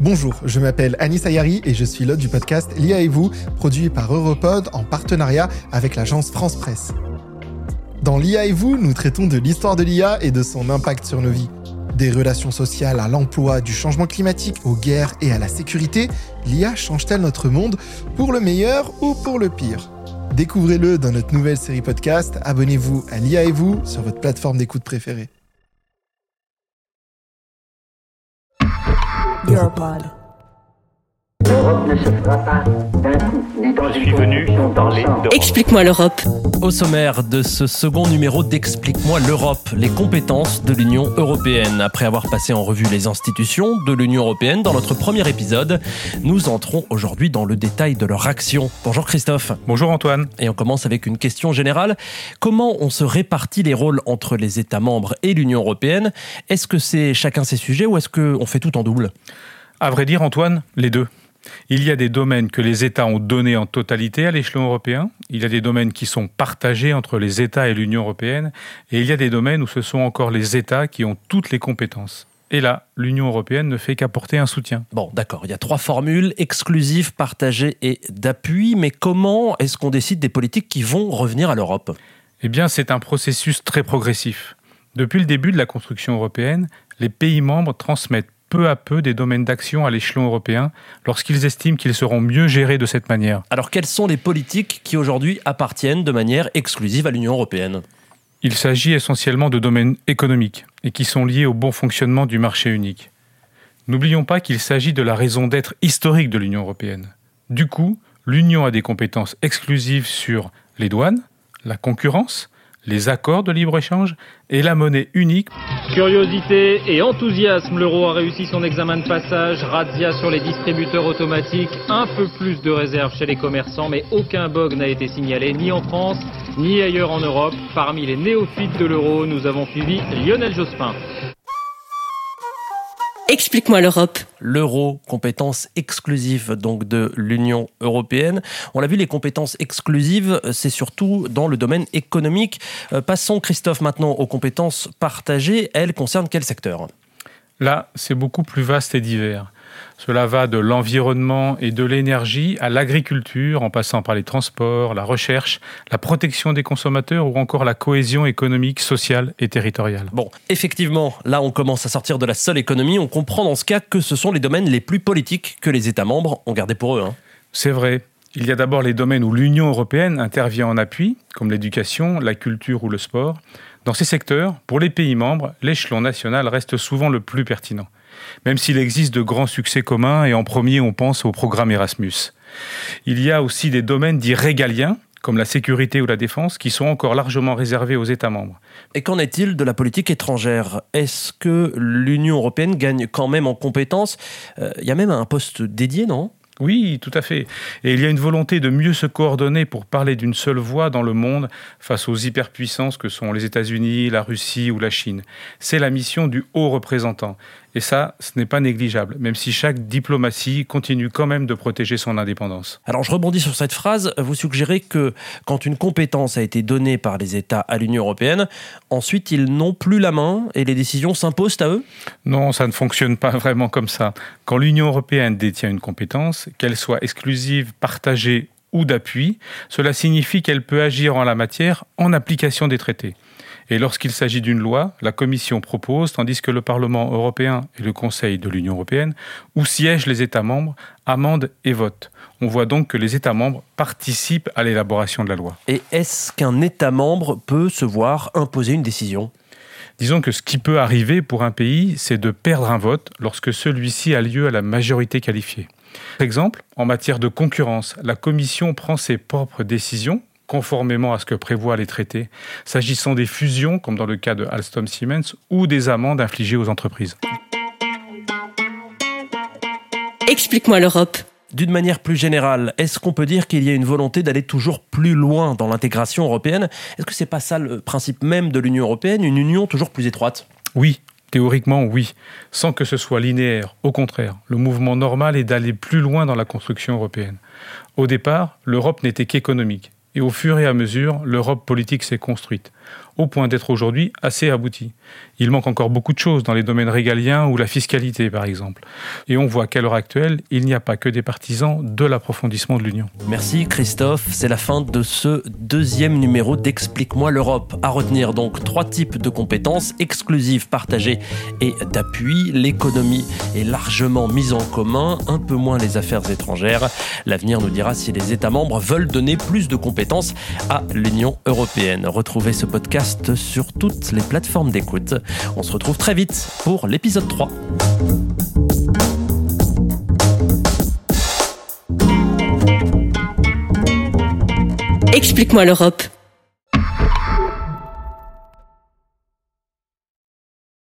Bonjour, je m'appelle Anis Ayari et je suis l'hôte du podcast L'IA et vous, produit par Europod en partenariat avec l'agence France Presse. Dans L'IA et vous, nous traitons de l'histoire de l'IA et de son impact sur nos vies. Des relations sociales à l'emploi, du changement climatique aux guerres et à la sécurité, l'IA change-t-elle notre monde pour le meilleur ou pour le pire? Découvrez-le dans notre nouvelle série podcast. Abonnez-vous à l'IA et vous sur votre plateforme d'écoute préférée. Europod. L'Europe ne se fera pas d'un coup, ni dans Je une suis venu convention parler d'ensemble. d'Europe. Explique-moi l'Europe. Au sommaire de ce second numéro d'Explique-moi l'Europe, les compétences de l'Union européenne. Après avoir passé en revue les institutions de l'Union européenne dans notre premier épisode, nous entrons aujourd'hui dans le détail de leur action. Bonjour Christophe. Bonjour Antoine. Et on commence avec une question générale. Comment on se répartit les rôles entre les États membres et l'Union européenne? Est-ce que c'est chacun ses sujets ou est-ce qu'on fait tout en double? À vrai dire Antoine, les deux. Il y a des domaines que les États ont donnés en totalité à l'échelon européen, il y a des domaines qui sont partagés entre les États et l'Union européenne, et il y a des domaines où ce sont encore les États qui ont toutes les compétences. Et là, l'Union européenne ne fait qu'apporter un soutien. Bon, d'accord, il y a trois formules, exclusives, partagées et d'appui, mais comment est-ce qu'on décide des politiques qui vont revenir à l'Europe? Eh bien, c'est un processus très progressif. Depuis le début de la construction européenne, les pays membres transmettent peu à peu des domaines d'action à l'échelon européen lorsqu'ils estiment qu'ils seront mieux gérés de cette manière. Alors, quelles sont les politiques qui aujourd'hui appartiennent de manière exclusive à l'Union européenne? Il s'agit essentiellement de domaines économiques et qui sont liés au bon fonctionnement du marché unique. N'oublions pas qu'il s'agit de la raison d'être historique de l'Union européenne. Du coup, l'Union a des compétences exclusives sur les douanes, la concurrence, les accords de libre-échange et la monnaie unique Curiosité et enthousiasme, l'euro a réussi son examen de passage. Razzia sur les distributeurs automatiques, un peu plus de réserve chez les commerçants, mais aucun bug n'a été signalé ni en France ni ailleurs en Europe. Parmi les néophytes de l'euro, nous avons suivi Lionel Jospin. Explique-moi l'Europe. L'euro, compétence exclusive donc de l'Union européenne. On l'a vu, les compétences exclusives, c'est surtout dans le domaine économique. Euh, passons, Christophe, maintenant aux compétences partagées. Elles concernent quel secteur? Là, c'est beaucoup plus vaste et divers. Cela va de l'environnement et de l'énergie à l'agriculture, en passant par les transports, la recherche, la protection des consommateurs ou encore la cohésion économique, sociale et territoriale. Bon, effectivement, là on commence à sortir de la seule économie. On comprend dans ce cas que ce sont les domaines les plus politiques que les États membres ont gardés pour eux. hein. C'est vrai. Il y a d'abord les domaines où l'Union européenne intervient en appui, comme l'éducation, la culture ou le sport. Dans ces secteurs, pour les pays membres, l'échelon national reste souvent le plus pertinent, même s'il existe de grands succès communs et en premier on pense au programme Erasmus. Il y a aussi des domaines dits régaliens, comme la sécurité ou la défense, qui sont encore largement réservés aux États membres. Et qu'en est-il de la politique étrangère? Est-ce que l'Union européenne gagne quand même en compétences? Euh, Il y a même un poste dédié, non? Oui, tout à fait. Et il y a une volonté de mieux se coordonner pour parler d'une seule voix dans le monde face aux hyperpuissances que sont les États-Unis, la Russie ou la Chine. C'est la mission du haut représentant. Et ça, ce n'est pas négligeable, même si chaque diplomatie continue quand même de protéger son indépendance. Alors je rebondis sur cette phrase. Vous suggérez que quand une compétence a été donnée par les États à l'Union européenne, ensuite ils n'ont plus la main et les décisions s'imposent à eux? Non, ça ne fonctionne pas vraiment comme ça. Quand l'Union européenne détient une compétence, qu'elle soit exclusive, partagée ou d'appui, cela signifie qu'elle peut agir en la matière en application des traités. Et lorsqu'il s'agit d'une loi, la Commission propose, tandis que le Parlement européen et le Conseil de l'Union européenne, où siègent les États membres, amendent et votent. On voit donc que les États membres participent à l'élaboration de la loi. Et est-ce qu'un État membre peut se voir imposer une décision? Disons que ce qui peut arriver pour un pays, c'est de perdre un vote lorsque celui-ci a lieu à la majorité qualifiée. Par exemple, en matière de concurrence, la Commission prend ses propres décisions conformément à ce que prévoient les traités, s'agissant des fusions, comme dans le cas de Alstom Siemens, ou des amendes infligées aux entreprises. Explique-moi l'Europe. D'une manière plus générale, est-ce qu'on peut dire qu'il y a une volonté d'aller toujours plus loin dans l'intégration européenne? Est-ce que c'est pas ça le principe même de l'Union européenne, une union toujours plus étroite? Oui, théoriquement oui, sans que ce soit linéaire. Au contraire, le mouvement normal est d'aller plus loin dans la construction européenne. Au départ, l'Europe n'était qu'économique. Et au fur et à mesure, l'Europe politique s'est construite. Au point d'être aujourd'hui assez abouti. Il manque encore beaucoup de choses dans les domaines régaliens ou la fiscalité, par exemple. Et on voit qu'à l'heure actuelle, il n'y a pas que des partisans de l'approfondissement de l'Union. Merci Christophe, c'est la fin de ce deuxième numéro d'Explique-moi l'Europe. À retenir donc trois types de compétences exclusives, partagées et d'appui. L'économie est largement mise en commun, un peu moins les affaires étrangères. L'avenir nous dira si les États membres veulent donner plus de compétences à l'Union européenne. Retrouvez ce sur toutes les plateformes d'écoute. On se retrouve très vite pour l'épisode 3. Explique-moi l'Europe.